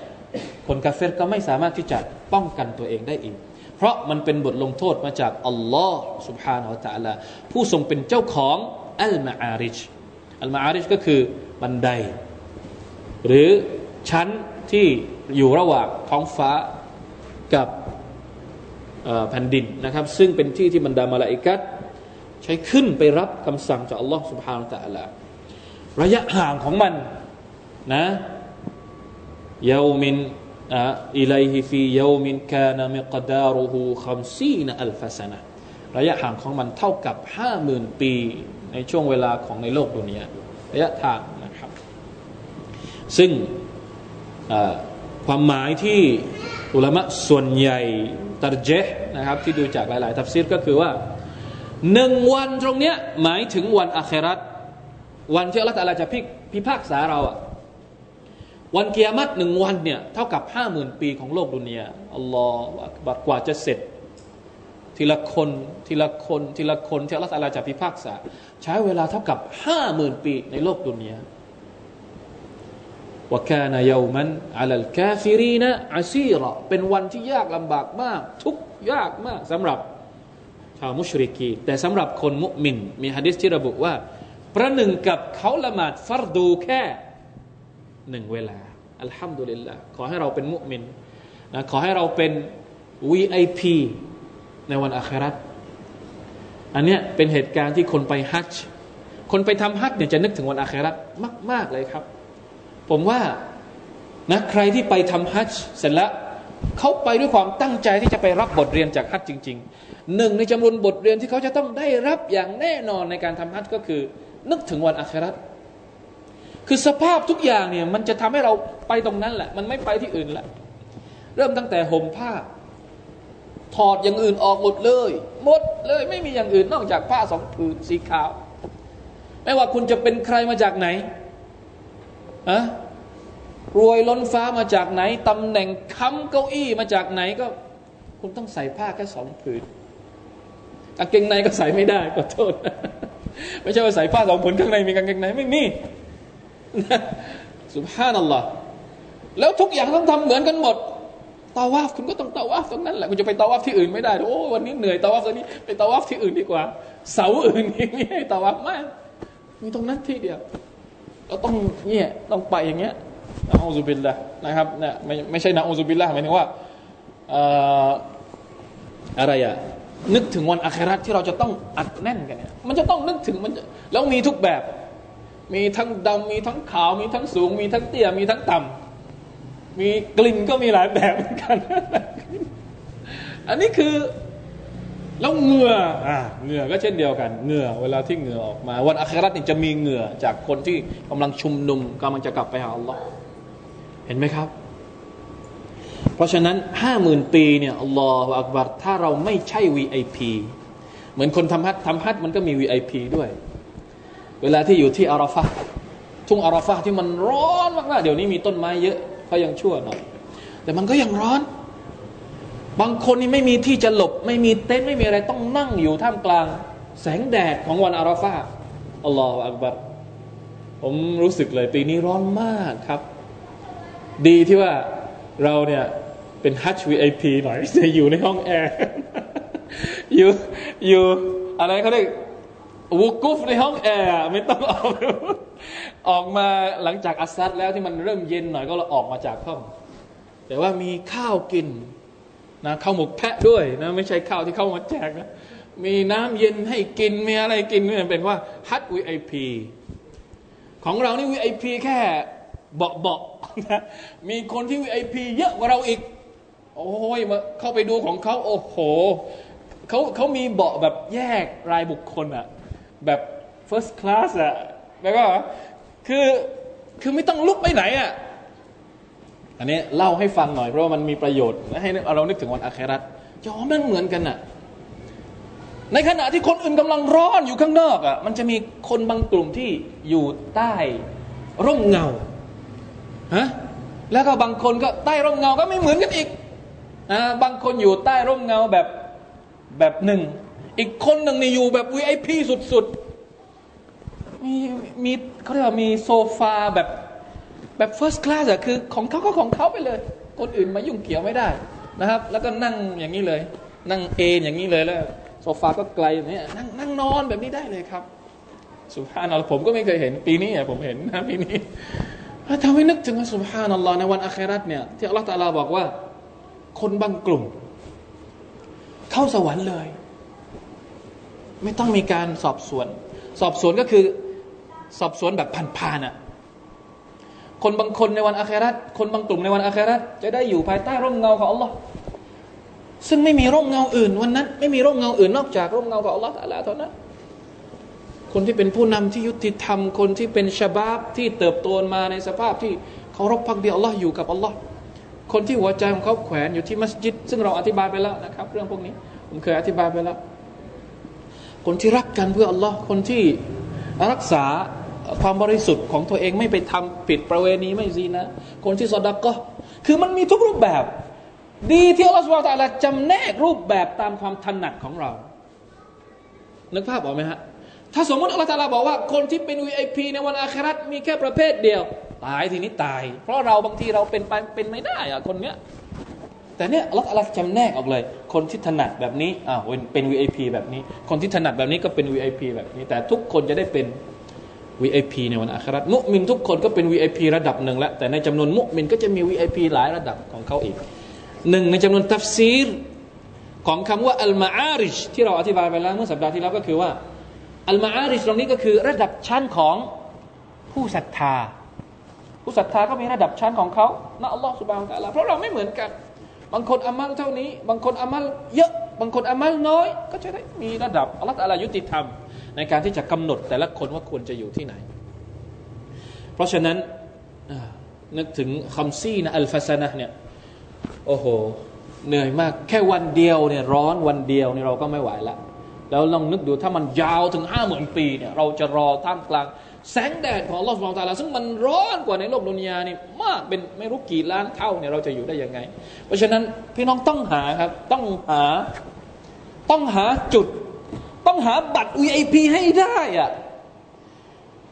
คนกาเฟรก็ไม่สามารถที่จะป้องกันตัวเองได้อีก เพราะมันเป็นบทลงโทษมาจากอัลลอฮ์ سبحانه และ تعالى ผู้ทรงเป็นเจ้าของอัลมาอาริจ อัลมาอาริจก็คือบันได หรือชั้นที่อยู่ระหว่างท้องฟ้ากับแผ่นดินนะครับ ซึ่งเป็นที่ที่บรรดามาลาอิกัดใช้ขึ้นไปรับคำสั่งจากอัลลอฮ์ سبحانه และ تعالى ระยะห่างของมันนะยามินอิลัยฮิฟียามินกานามิกดารุฮูคัมซีนอัลฟาสนะระยะห่างของมันเท่ากับห้าหมื่นปี ในช่วงเวลาของในโลกดุนยาระยะทางนะครับ ซึ่งความหมายที่อุลามะส่วนใหญ่ตรเจนะครับที่ดูจากหลาย ๆ ทัฟซีรก็คือว่าหนึ่งวันตรงเนี้ยหมายถึงวันอาคราตวันที่อัลลอฮฺจะพิพิพากษาเราอะวันเกียรติหนึ่งวันเนี่ยเท่ากับห้าหมื่นปีของโลกดุนยาอัลลอฮฺบัดกว่าจะเสร็จ ทีละคนทีละคนทีละคนที่อัลลอฮฺจะพิพากษา ใช้เวลาเท่ากับห้าหมื่นปีในโลกดุนยาว่าแค่นายามันอัลลกาฟิรีนะอาซีรอเป็นวันที่ยากลำบากมาก ทุกยากมากสำหรับชาวมุชริกี แต่สำหรับคนมุมิน มีฮะดิษที่ระบุว่า ประหนึ่งกับเขาละหมาดฟัรดูแค่หนึ่งเวลา อัลฮัมดุลิลละขอให้เราเป็นมุมินนะขอให้เราเป็น VIP ในวันอาคราตอันเนี้ยเป็นเหตุการณ์ที่คนไปฮัจจ์คนไปทำฮัจจ์เนี่ยจะนึกถึงวันอาคราตมาก ๆ เลยครับ ผมว่านะใครที่ไปทำฮัจจ์เสร็จแล้วเขาไปด้วยความตั้งใจที่จะไปรับบทเรียนจากฮัจจ์จริง ๆ หนึ่งในจำนวนบทเรียนที่เขาจะต้องได้รับอย่างแน่นอนในการทำฮัจจ์ก็คือ นึกถึงวันอาคราตคือสภาพทุกอย่างเนี่ยมันจะทำให้เราไปตรงนั้นแหละ มันไม่ไปที่อื่นละเริ่มตั้งแต่ห่มผ้า ถอดอย่างอื่นออกหมดเลย หมดเลยไม่มีอย่างอื่นนอกจากผ้าสองผืนสีขาว ไม่ว่าคุณจะเป็นใครมาจากไหนอะรวยล้นฟ้ามาจากไหนตำแหน่งค้ำเก้าอี้มาจากไหนก็ คุณต้องใส่ผ้าแค่สองผืนกางเกงในก็ใส่ไม่ได้ก็โทษ ไม่ใช่ว่าใส่ผ้าสองผืนข้างในมีกางเกงในไม่มีสุภาพนั่นแหละแล้วทุกอย่างต้องทำเหมือนกันหมด ตาวาฟคุณก็ต้องตาวาฟตรงนั้นแหละคุณจะไปตาวาฟที่อื่นไม่ได้โอ้วันนี้เหนื่อยตาวาฟตรงนี้ไปตาวาฟที่อื่นดีกว่า เสาอื่นนี่ไม่ให้ตาวาฟมากมีตรงนั้นที่เดียวเราต้องเนี่ยต้องไปอย่างเงี้ยนะอูซุบิลละนะครับเนี่ยไม่ไม่ใช่นะอูซุบิลละหมายถึงว่าอะไรอะนึกถึงวันอาคราที่เราจะต้องอัดแน่นกันเนี่ยมันจะต้องนึกถึงมันแล้วมีทุกแบบ มีทั้งดำมีทั้งขาวมีทั้งสูง มีทั้งเตี้ยมีทั้งต่ำ มีกลิ่นก็มีหลายแบบเหมือนกัน อันนี้คือแล้วเหงื่ออ่าเหงื่อก็เช่นเดียวกัน เหงื่อเวลาที่เหงื่อออกมา วันอัครานี่จะมีเหงื่อจากคนที่กำลังชุมนุมกำลังจะกลับไปหาอัลลอฮ์เห็นไหมครับ เพราะฉะนั้นห้าหมื่นปีเนี่ยอัลลอฮฺอักบัรถ้าเราไม่ใช่ VIP เหมือนคนทำฮัททำฮัทมันก็มี VIP ด้วย เวลาที่อยู่ที่อาราฟะทุ่งอาราฟะที่มันร้อนมากๆเดี๋ยวนี้มีต้นไม้เยอะ เขายังชั่วหน่อยแต่มันก็ยังร้อน บางคนนี่ไม่มีที่จะหลบ ไม่มีเต็นท์ไม่มีอะไรต้องนั่งอยู่ท่ามกลาง แสงแดดของวันอาราฟาอัลลอฮฺอักบัรผมรู้สึกเลยปีนี้ร้อนมากครับ ดีที่ว่าเราเนี่ยเป็นฮัชวีไอพีหน่อยจะอยู่ในห้องแอร์อยู่อยู่อะไรเขาเรียกวุกุฟในห้องแอร์ไม่ต้องออก ออกมาหลังจากอัสซัดแล้วที่มันเริ่มเย็นหน่อยก็เราออกมาจากห้อง แต่ว่ามีข้าวกินนะข้าวหมกแพะด้วยนะไม่ใช่ข้าวที่เข้ามาแจกนะมีน้ำเย็นให้กินมีอะไรกินเนี่ยเป็นว่าฮัตวีไอพีของเรานี่วีไอพีแค่เบาเบานะมีคนที่วีไอพีเยอะกว่าเราอีก โอ้ยมาเข้าไปดูของเขาโอ้โหเขาเขามีเบาะแบบแยกรายบุคคลอะแบบ first class อะ แล้วก็คือคือไม่ต้องลุกไปไหนอะอันนี้เล่าให้ฟังหน่อยเพราะว่ามันมีประโยชน์ให้เรานึกถึงวันอาคราตจอมันเหมือนกันอะในขณะที่คนอื่นกำลังร้อนอยู่ข้างนอกอะ่ะมันจะมีคนบางกลุ่มที่อยู่ใต้ร่มเงาฮะแล้วก็บางคนก็ใต้ร่มเงาก็ไม่เหมือนกันอีกนะบางคนอยู่ใต้ร่มเงาแบบแบบหนึ่ง อีกคนหนึ่งนี่อยู่แบบวีไอพีสุด มีมีเขาเรียกว่ามีโซฟาแบบแบบเฟิร์สคลาสอะคือของเขาก็ของเขาไปเลย คนอื่นมายุ่งเกี่ยวไม่ได้นะครับ แล้วก็นั่งอย่างนี้เลย นั่งเอนอย่างนี้เลยแล้ว โซฟาก็ไกลอย่างนี้นั่งนั่งนอนแบบนี้ได้เลยครับ สุภาพนัลผมก็ไม่เคยเห็นปีนี้ผมเห็นนะปีนี้ทำให้นึกถึงว่าสุภาพนัลลอฮ์ในวันอาคราตเนี่ยที่อัลลอฮฺตาลาบอกว่า คนบางกลุ่ม เข้าสวรรค์เลย ไม่ต้องมีการสอบสวน สอบสวนก็คือ สอบสวนแบบผ่านๆอะคนบางคนในวันอาคราตคนบางกลุ่มในวันอาคราตจะได้อยู่ภายใต้ร่มเงาของอัลลอฮ์ซึ่งไม่มีร่มเงาอื่น วันนั้น ไม่มีร่มเงาอื่นนอกจากร่มเงาของอัลลอฮ์ตะลาเท่านั้นคนที่เป็นผู้นำที่ยุติธรรม คนที่เป็นชาบาบที่เติบโตมาในสภาพที่เคารพพักดีอัลลอฮ์อยู่กับอัลลอฮ์คนที่หัวใจของเขาแขวนอยู่ที่มัสยิด ซึ่งเราอธิบายไปแล้วนะครับ เรื่องพวกนี้ ผมเคยอธิบายไปแล้ว คนที่รักกันเพื่ออัลลอฮ์คนที่รักษา ความบริสุทธิ์ของตัวเองไม่ไปทำผิดประเวณีไม่ซีนะ คนที่สอดักก็ คือมันมีทุกรูปแบบ ดีที่อัลลอฮฺสุบไบร์ตะลาจำแนกรูปแบบตามความถนัดของเรา นึกภาพออกไหมฮะ ถ้าสมมติอัลลอฮฺตะลาบอกว่าคนที่เป็น VIP ในวันอาคราตมีแค่ประเภทเดียว ตายทีนี้ตาย เพราะเราบางทีเราเป็นไปเป็นไม่ได้อะคนเนี้ยแต่เนี้ยอัลลอฮฺจำแนกออกเลย คนที่ถนัดแบบนี้อ่าเป็น VIP แบบนี้ คนที่ถนัดแบบนี้ก็เป็น VIP แบบนี้ แต่ทุกคนจะได้เป็น VIP ในวันอาคราตมุมินทุกคนก็เป็น VIP ระดับหนึ่งแล้วแต่ในจำนวนมุมินก็จะมี VIP หลายระดับของเขาอีกหนึ่งในจำนวนตัฟซีรของคำว่าอัลมาอาริชที่เราอธิบายไปแล้วเมื่อสัปดาห์ที่แล้วก็คือว่าอัลมาอาริชตรงนี้ก็คือระดับชั้นของผู้ศรัทธา ผู้ศรัทธาก็มีระดับชั้นของเขานะอัลลอฮฺสุบานตะลาเพราะเราไม่เหมือนกัน บางคนอามัลเท่านี้ บางคนอามัลเยอะ บางคนอามัลน้อย ก็จะได้มีระดับอัลลอฮฺตะลายุติธรรม ในการที่จะกำหนดแต่ละคนว่าควรจะอยู่ที่ไหน เพราะฉะนั้นนึกถึงคำซีนะอัลฟาซานะเนี่ยโอ้โห เหนื่อยมาก แค่วันเดียวเนี่ยร้อนวันเดียวเนี่ยเราก็ไม่ไหวละแล้วลองนึกดูถ้ามันยาวถึงห้าหมื่นปีเนี่ยเราจะรอท่ามกลาง แสงแดดของลอสมองตาลาซึ่งมันร้อนกว่าในโลกดุนยานี่มากเป็นไม่รู้กี่ล้านเท่าเนี่ยเราจะอยู่ได้ยังไง เพราะฉะนั้นพี่น้องต้องหาครับต้องหา ต้องหาจุด ต้องหาบัตร VIP ให้ได้อะ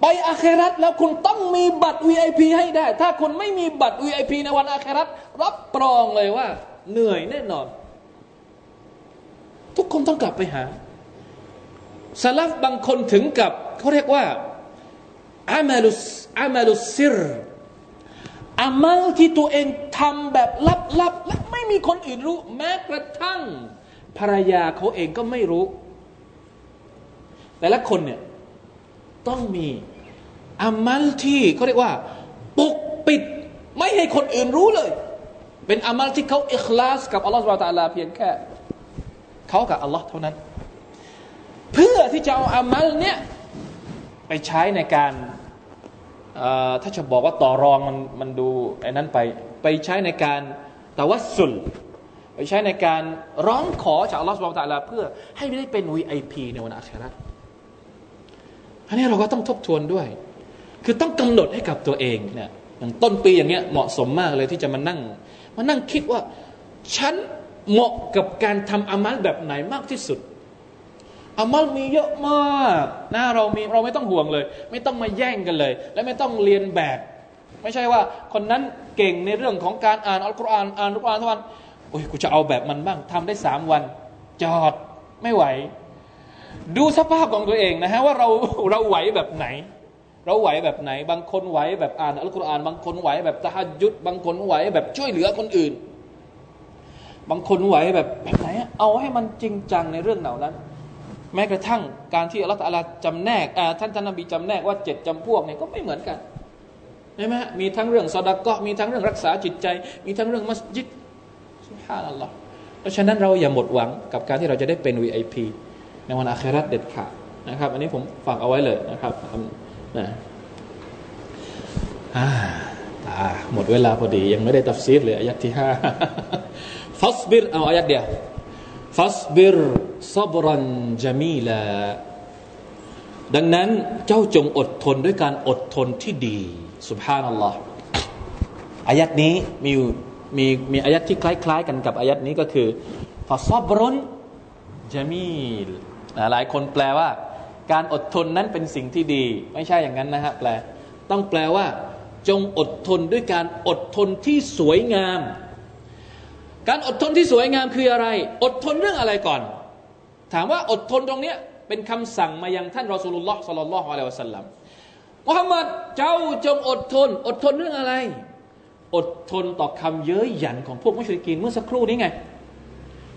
ไปอาครัตแล้วคุณต้องมีบัตร VIP ให้ได้ ถ้าคุณไม่มีบัตร VIP ในวันอาครัตรับรองเลยว่า เหนื่อยแน่นอน ทุกคนต้องกลับไปหาสลับบางคนถึงกับเขาเรียกว่าอามาลุสอามาลุซิรอามัลที่ตัวเองทำแบบลับๆและไม่มีคนอื่นรู้ แม้กระทั่งภรรยาเขาเองก็ไม่รู้ แต่ละคนเนี่ยต้องมีอามัลที่เขาเรียกว่าปกปิดไม่ให้คนอื่นรู้เลย เป็นอามัลที่เขาอิคลาสกับอัลลอฮฺสุบะตะลาเพียงแค่เขากับอัลลอฮ์เท่านั้น เพื่อที่จะเอาอามัลเนี้ยไปใช้ในการถ้าจะบอกว่าต่อรองมันมันดูไอ้นั้นไปไปใช้ในการตะวัสสุล ไปใช้ในการร้องขอจากอัลลอฮฺสุบะตะลาเพื่อให้ไม่ได้เป็น VIP ในวันอาครา อันนี้เราก็ต้องทบทวนด้วย คือต้องกำหนดให้กับตัวเองเนี่ยอย่างต้นปีอย่างเงี้ยเหมาะสมมากเลยที่จะมานั่ง มานั่งคิดว่าฉันเหมาะกับการทำอามัลแบบไหนมากที่สุดอามัลมีเยอะมากนะเรามีเราไม่ต้องห่วงเลย ไม่ต้องมาแย่งกันเลย และไม่ต้องเรียนแบบ ไม่ใช่ว่าคนนั้นเก่งในเรื่องของการอ่านอัลกุรอานอ่านอัลกุรอานทุกวันโอ้ยกูจะเอาแบบมันบ้างทำได้สามวัน จอดไม่ไหว ดูสภาพของตัวเองนะฮะว่าเราเราไหวแบบไหน เราไหวแบบไหน บางคนไหวแบบอ่านอัลกุรอานบางคนไหวแบบตะฮัดยุดบางคนไหวแบบช่วยเหลือคนอื่น บางคนไหวแบบแบบไหนเอาให้มันจริงจังในเรื่องเหล่านั้น แม้กระทั่งการที่อัลลอฮฺจำแนกท่านท่านนบีจำแนกว่าเจ็ดจำพวกเนี่ยก็ไม่เหมือนกันใช่ไหมมีทั้งเรื่องสอดก็มีทั้งเรื่องรักษาจิตใจ มีทั้งเรื่องมัสยิดสุภาพอัลลอฮ์เพราะฉะนั้นเราอย่าหมดหวังกับการที่เราจะได้เป็น VIP ในวันอาคราตเด็ดขาดนะครับ อันนี้ผมฝากเอาไว้เลยนะครับนะหมดเวลาพอดี ยังไม่ได้ตัฟซีรเลยอายัดที่ห้าفاصبر เอาอายัดเดียวفاصبر صبرا جميلا ดังนั้นเจ้าจงอดทนด้วยการอดทนที่ดีسبحان اللهอายัดนี้มีมีมีอายัดที่คล้าย ๆ กันกับอายัดนี้ก็คือفصبر جميل หลายคนแปลว่า การอดทนนั้นเป็นสิ่งที่ดี ไม่ใช่อย่างนั้นนะฮะแปล ต้องแปลว่า จงอดทนด้วยการอดทนที่สวยงาม การอดทนที่สวยงามคืออะไร อดทนเรื่องอะไรก่อน ถามว่าอดทนตรงเนี้ยเป็นคำสั่งมายังท่านรอสูลุลลอฮ์สัลลัลลอฮุอะลัยฮิวะสัลลัมมุฮัมมัดเจ้าจงอดทน อดทนเรื่องอะไร อดทนต่อคำเย้ยหยันของพวกมุชริกีนเมื่อสักครู่นี้ไง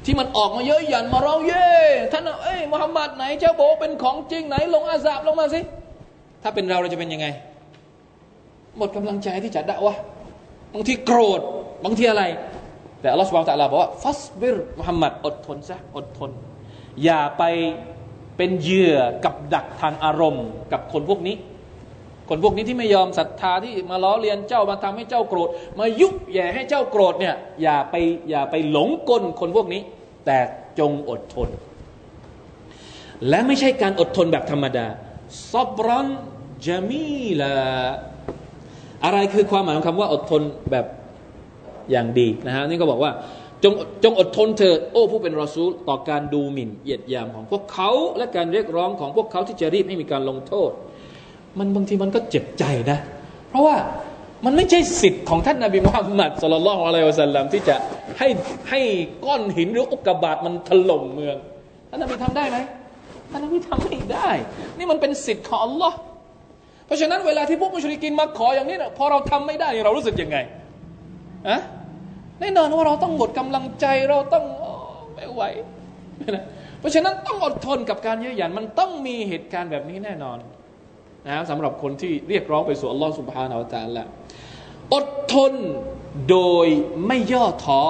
ที่มันออกมาเย้ยหยันมาร้องเย่ท่านเอ้ยมุฮัมมัดไหนเจ้าโบเป็นของจริงไหน ลงอาซาบลงมาสิถ้าเป็นเราเราจะเป็นยังไง หมดกำลังใจที่จะด่าวะบางทีโกรธบางทีอะไร แต่อัลลอฮฺสุบานตะลาบอกว่าฟัสบิรมุฮัมมัดอดทนซะอดทน อย่าไปเป็นเหยื่อกับดักทางอารมณ์ กับคนพวกนี้ คนพวกนี้ที่ไม่ยอมศรัทธาที่มาล้อเลียนเจ้ามาทำให้เจ้าโกรธ มายุแย่ให้เจ้าโกรธเนี่ยอย่าไปอย่าไปหลงกลคนพวกนี้ แต่จงอดทน และไม่ใช่การอดทนแบบธรรมดาซอบรอนจามีลาอะไรคือความหมายของคำว่าอดทนแบบอย่างดีนะฮะนี่ก็บอกว่าจงจงอดทนเถิดโอ้ผู้เป็นรอซูลต่อการดูหมิ่นเหยียดยามของพวกเขา และการเรียกร้องของพวกเขาที่จะรีบให้มีการลงโทษ มันบางทีมันก็เจ็บใจนะ เพราะว่ามันไม่ใช่สิทธิ์ของท่านนาบีมุฮัมมัดสุลลัลอะลัยฮิวสัลลัมที่จะให้ให้ก้อนหินหรืออุกกาบาตมันถล่มเมืองท่านนาบีทำได้ไหมท่านนาบีทำไม่ได้ นี่มันเป็นสิทธิ์ของอัลลอฮ์เพราะฉะนั้นเวลาที่พวกมุชริกินมาขออย่างนี้นะพอเราทำไม่ได้เรารู้สึกยังไงอะแน่นอนว่าเราต้องหมดกำลังใจเราต้องไม่ไหวเพราะฉะนั้นต้องอดทนกับการเยื้อหยันมันต้องมีเหตุการณ์แบบนี้แน่นอน นะสำหรับคนที่เรียกร้องไปสู่อัลลอฮฺสุบฮานาอัลตะละอดทนโดยไม่ย่อท้อ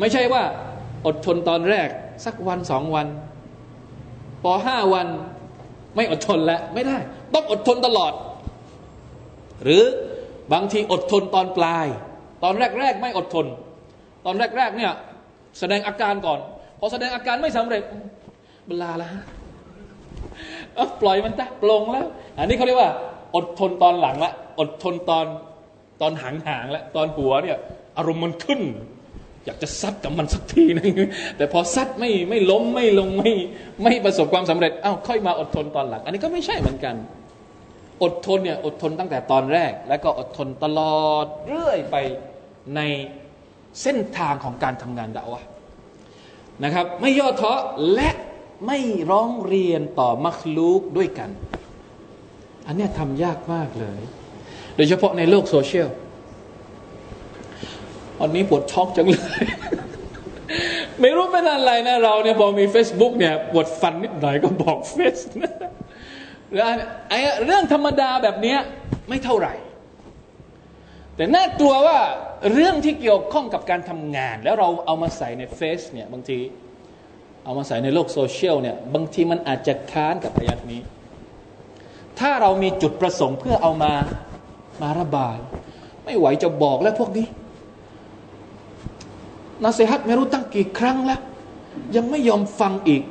ไม่ใช่ว่า อดทนตอนแรก สักวันสองวัน พอห้าวันไม่อดทนแล้วไม่ได้ ต้องอดทนตลอด หรือบางทีอดทนตอนปลาย ตอนแรก ๆ ไม่อดทน ตอนแรก ๆ เนี่ย แสดงอาการก่อน พอแสดงอาการไม่สำเร็จเวลา ปล่อยมันจ้ะปลงแล้ว อันนี้เขาเรียกว่า อดทนตอนหลังละ อดทนตอนตอนหางหางล้วตอนหัวเนี่ย อารมณ์มันขึ้น อยากจะซัดกับมันสักทีนึงแต่พอซัดไม่ไม่ล้มไม่ลงไม่ไม่ประสบความสำเร็จเอ้าค่อยมาอดทนตอนหลัง อันนี้ก็ไม่ใช่เหมือนกัน อดทนเนี่ยอดทนตั้งแต่ตอนแรก แล้วก็อดทนตลอดเรื่อยไปในเส้นทางของการทำงานดาวะนะครับ ไม่ย่อท้อและ ไม่ร้องเรียนต่อมัคลูกด้วยกัน อันนี้ทำยากมากเลย โดยเฉพาะในโลกโซเชียลอันนี้ปวดช็อกจังเลย ไม่รู้เป็นอะไรนะเราเนี่ยพอมี Facebook เนี่ยปวดฟันนิดหน่อยก็บอกเฟซนะหรือไอ้เรื่องธรรมดาแบบนี้ไม่เท่าไหร่ แต่น่ากลัวว่าเรื่องที่เกี่ยวข้องกับการทำงาน แล้วเราเอามาใส่ในเฟซเนี่ยบางที เอามาใส่ในโลกโซเชียลเนี่ยบางทีมันอาจจะค้านกับอายัดนี้ ถ้าเรามีจุดประสงค์เพื่อเอามามาระบาย ไม่ไหวจะบอกแล้วพวกนี้นาเซฮัตไม่รู้ตั้งกี่ครั้งแล้ว ยังไม่ยอมฟังอีก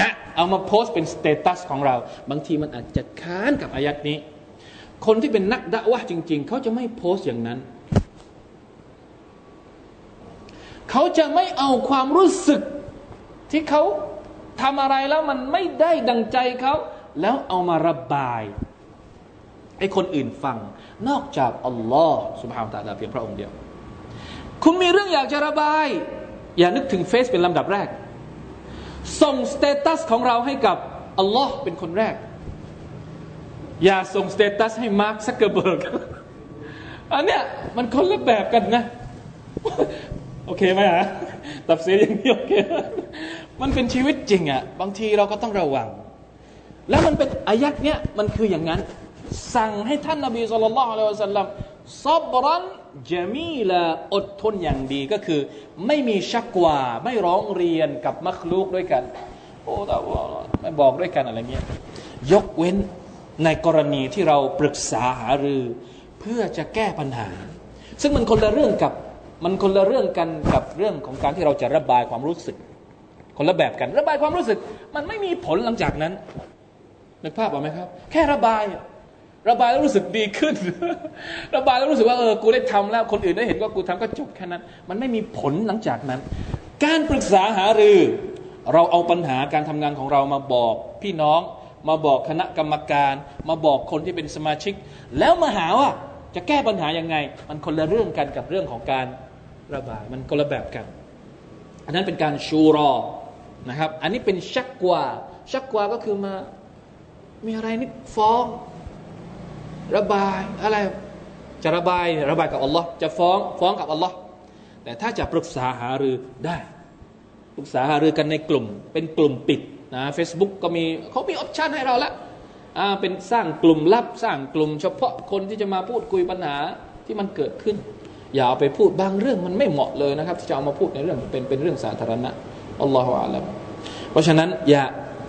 นะเอามาโพสต์เป็นสเตตัสของเรา บางทีมันอาจจะค้านกับอายัดนี้ คนที่เป็นนักดะวะจริง ๆ เขาจะไม่โพสต์อย่างนั้นเขาจะไม่เอาความรู้สึก ที่เขาทำอะไรแล้วมันไม่ได้ดังใจเขา แล้วเอามาระบายให้คนอื่นฟัง นอกจากอัลลอฮ์สุบฮานตะลาเพียงพระองค์เดียว คุณมีเรื่องอยากจะระบาย อย่านึกถึงเฟซเป็นลำดับแรก ส่งสเตตัสของเราให้กับอัลลอฮ์เป็นคนแรก อย่าส่งสเตตัสให้มาร์คซักเกอร์เบิร์กอันเนี้ยมันคนละแบบกันนะ โอเคไหมฮะตับเสียอย่างเดียวแค่ มันเป็นชีวิตจริงอะบางทีเราก็ต้องระวัง แล้วมันเป็นอายัดเนี้ยมันคืออย่างนั้น สั่งให้ท่านนบีصلى الله عليه وسلم صبرا جميلا อดทนอย่างดีก็คือ ไม่มีชักว่าไม่ร้องเรียนกับมักลูกด้วยกัน โอ้แต่ว่าไม่บอกด้วยกันอะไรเงี้ยยกเว้นในกรณีที่เราปรึกษาหารือเพื่อจะแก้ปัญหา ซึ่งมันคนละเรื่องกับมันคนละเรื่องกันกับเรื่องของการที่เราจะระบายความรู้สึก คนละแบบกันระบายความรู้สึก มันไม่มีผลหลังจากนั้นนึกภาพออกไหมครับ แค่ระบายระบายแล้วรู้สึกดีขึ้น ระบายแล้วรู้สึกว่าเออกูได้ทำแล้ว คนอื่นได้เห็นว่ากูทำก็จบแค่นั้น มันไม่มีผลหลังจากนั้น การปรึกษาหารือ เราเอาปัญหาการทำงานของเรามาบอกพี่น้องมาบอกคณะกรรมการ มาบอกคนที่เป็นสมาชิก แล้วมาหาว่าจะแก้ปัญหายังไง มันคนละเรื่องกันกับเรื่องของการระบาย มันคนละแบบกัน อันนั้นเป็นการชูรอ นะครับ อันนี้เป็นชักกว่าชักกว่าก็คือมามีอะไรนิดฟ้อง ระบายอะไรจะระบายระบายกับอัลลอฮ์จะฟ้องฟ้องกับอัลลอฮ์แต่ถ้าจะปรึกษาหารือได้ ปรึกษาหารือกันในกลุ่ม เป็นกลุ่มปิดนะเฟซบุ๊กก็มีเขามีออปชันให้เราแล้วเป็นสร้างกลุ่มลับสร้างกลุ่ม เฉพาะคนที่จะมาพูดคุยปัญหาที่มันเกิดขึ้น อย่าเอาไปพูดบางเรื่องมันไม่เหมาะเลยนะครับที่จะเอามาพูดในเรื่องเป็นเป็นเรื่องสาธารณะالله أعلم เพราะฉะนั้นอย่า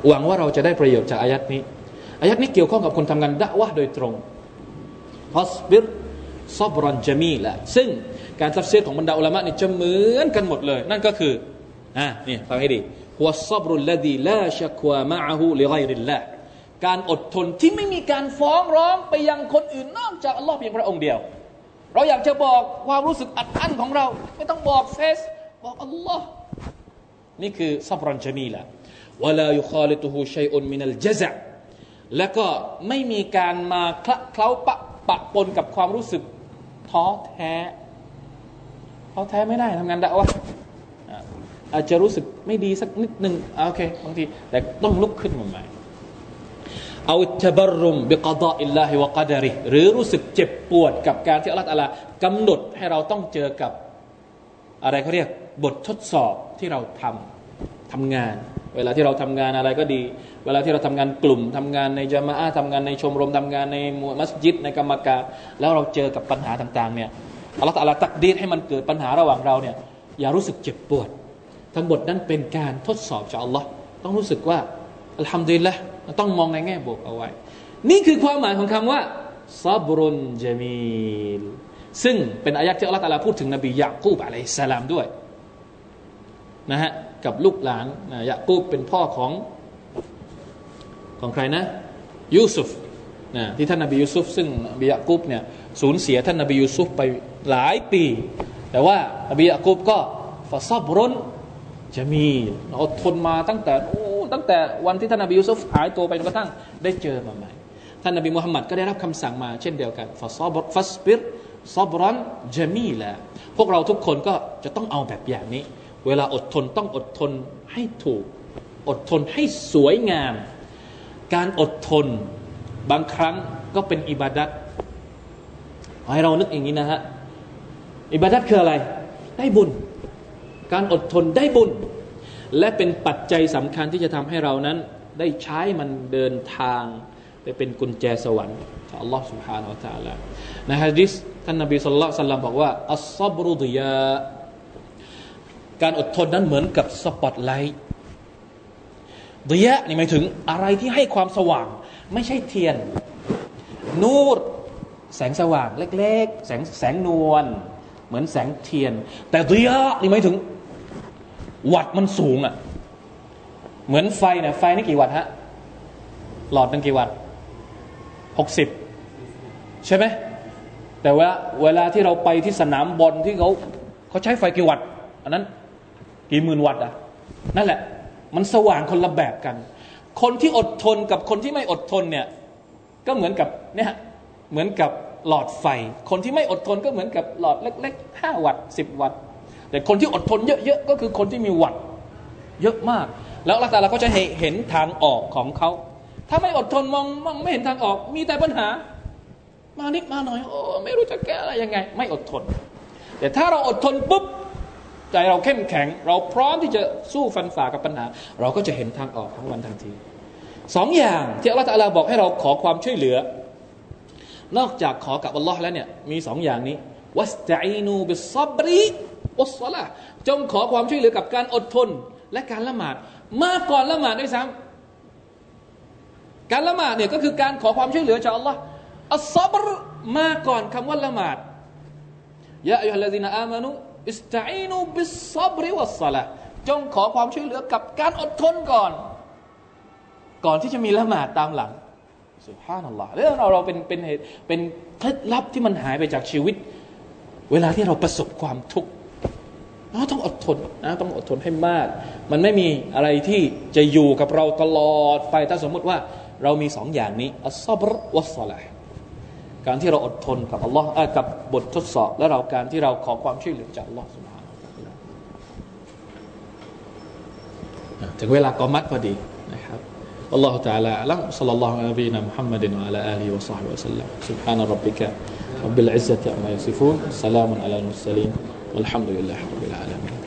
หวังว่าเราจะได้ประโยชน์จากอายัดนี้ อายัดนี้เกี่ยวข้องกับคนทำงานดะวะโดยตรงฮัสบิรซอบรันจามีละซึ่งการทัฟเซียของบรรดาอุลามะนี่จะเหมือนกันหมดเลย นั่นก็คืออ่านี่ฟังให้ดีهو الصبر الذي لا شكوى معه لغير الله การอดทนที่ไม่มีการฟ้องร้องไปยังคนอื่นนอกจากอัลลอฮ์เพียงพระองค์เดียว เราอยากจะบอกความรู้สึกอัดอั้นของเรา ไม่ต้องบอกเฟซบอกอัลลอฮ์ นี่คือصبرا جميلا ولا يخالطه شيء من الجزعแล้วก็ไม่มีการมาคละเคล้าปะปะปนกับความรู้สึกท้อแท้ท้อแท้ไม่ได้ทำงานดะวะอาจจะรู้สึกไม่ดีสักนิดหนึ่งโอเคบางทีแต่ต้องลุกขึ้นมาใหม่أو التبرم بقضاء الله وقدرهหรือรู้สึกเจ็บปวดกับการที่อัลลอฮฺกำหนดให้เราต้องเจอกับอะไรเขาเรียก บททดสอบที่เราทำทำงาน เวลาที่เราทำงานอะไรก็ดี เวลาที่เราทำงานกลุ่มทำงานในจามะอาทำงานในชมรมทำงานในมัสยิดในกรรมการแล้วเราเจอกับปัญหาต่างๆเนี่ยอัลลอฮฺตะลาตักดีดให้มันเกิดปัญหาระหว่างเราเนี่ยอย่ารู้สึกเจ็บปวด ทั้งหมดนั้นเป็นการทดสอบจากอัลลอฮ์ต้องรู้สึกว่าอัลฮัมดุลิลละต้องมองในแง่บวกเอาไว้ นี่คือความหมายของคำว่าصبر جميلซึ่งเป็นอายะที่อัลลอฮฺ تعالىพูดถึงนบียะกูบعليه السلامด้วย นะฮะกับลูกหลานนะยะกูบเป็นพ่อของของใครนะยูซุฟนะที่ท่านนบียูซุฟซึ่งนบียะกุบเนี่ยสูญเสียท่านนบียูซุฟไปหลายปี แต่ว่านบียะกุบก็فصبر جميلอดทนมาตั้งแต่โอ้ตั้งแต่วันที่ท่านนบียูซุฟหายตัวไปจนกระทั่งได้เจอมาใหม่ท่านนบีมุฮัมมัดก็ได้รับคำสั่งมาเช่นเดียวกันฟาซับฟัสปิรซับรันจมีแหละพวกเราทุกคนก็จะต้องเอาแบบอย่างนี้ เวลาอดทนต้องอดทนให้ถูก อดทนให้สวยงามการอดทนบางครั้งก็เป็นอิบาดัตให้เรานึกอย่างนี้นะฮะอิบาดัตคืออะไร ได้บุญ การอดทนได้บุญ และเป็นปัจจัยสำคัญที่จะทำให้เรานั้น ได้ใช้มันเดินทางไปเป็นกุญแจสวรรค์อัลลอฮ์ سبحانه และ تعالى ในฮะดิษท่านนบีสุลต่านบอกว่าอัลซับรุดยา การอดทนนั้นเหมือนกับสปอตไลท์ضياءนี่หมายถึงอะไรที่ให้ความสว่าง ไม่ใช่เทียน نورแสงสว่างเล็ก ๆ แสงแสงนวลเหมือนแสงเทียน แต่ดยะนี่หมายถึง วัดมันสูงอะ่ะ เหมือนไฟเนี่ยไฟนี่กี่วัตต์ฮะหลอดนึงกี่วัตต์หกสิบใช่ไหมแต่ว่าเวลาที่เราไปที่สนามบอลที่เขาเขาใช้ไฟกี่วัตต์อันนั้น กี่หมื่นวัตต์อะนั่นแหละ มันสว่างคนละแบบกัน คนที่อดทนกับคนที่ไม่อดทนเนี่ยก็เหมือนกับเนี่ยเหมือนกับหลอดไฟ คนที่ไม่อดทนก็เหมือนกับหลอดเล็กๆห้าวัตต์สิบวัตต์แต่คนที่อดทนเยอะๆก็คือคนที่มีวัตต์เยอะมาก แล้วลักษณะเราก็จะเห็นทางออกของเขาถ้าไม่อดทนมองมองไม่เห็นทางออก มีแต่ปัญหา มานิดมาหน่อยโอ้ไม่รู้จะแก้อะไรยังไง ไม่อดทน แต่ถ้าเราอดทนปุ๊บ ใจเราเข้มแข็ง เราพร้อมที่จะสู้ฟันฝ่ากับปัญหา เราก็จะเห็นทางออกทั้งวันทันทีสองอย่างที่อัลลอฮฺตะลาบอกให้เราขอความช่วยเหลือ นอกจากขอกับอัลลอฮ์แล้วเนี่ยมีสองอย่างนี้วัสตัยนูบิซับรีวัสละจงขอความช่วยเหลือกับการอดทนและการละหมาดมากก่อนละหมาดด้วยซ้ำการละหมาดเนี่ยก็คือการขอความช่วยเหลือจากอัลลอฮ์อัลซับรมาก่อนคำว่าละหมาดيا أيها الذين آمنوا استعينوا بالصبر والصلاةจงขอความช่วยเหลือกับการอดทนก่อน ก่อนที่จะมีละหมาดตามหลังسبحان اللهเรื่องเราเราเป็นเป็นเหตุเป็นเคล็ดลับที่มันหายไปจากชีวิต เวลาที่เราประสบความทุกข์เราต้องอดทนนะต้องอดทนให้มาก มันไม่มีอะไรที่จะอยู่กับเราตลอดไปถ้าสมมติว่าเรามีสองอย่างนี้الصبرวัสละ การที่เราอดทนกับอัลลอฮ์กับบททดสอบ และเราการที่เราขอความช่วยเหลือจากอัลลอฮ์สุบฮานะถึงเวลากอมัดพอดีนะครับ والله تعالى أعلم صلى الله على نبينا محمد وعلى آله وصحبه وسلم سبحان ربك رب العزة عما يصفون سلام على المرسلين والحمد لله رب العالمين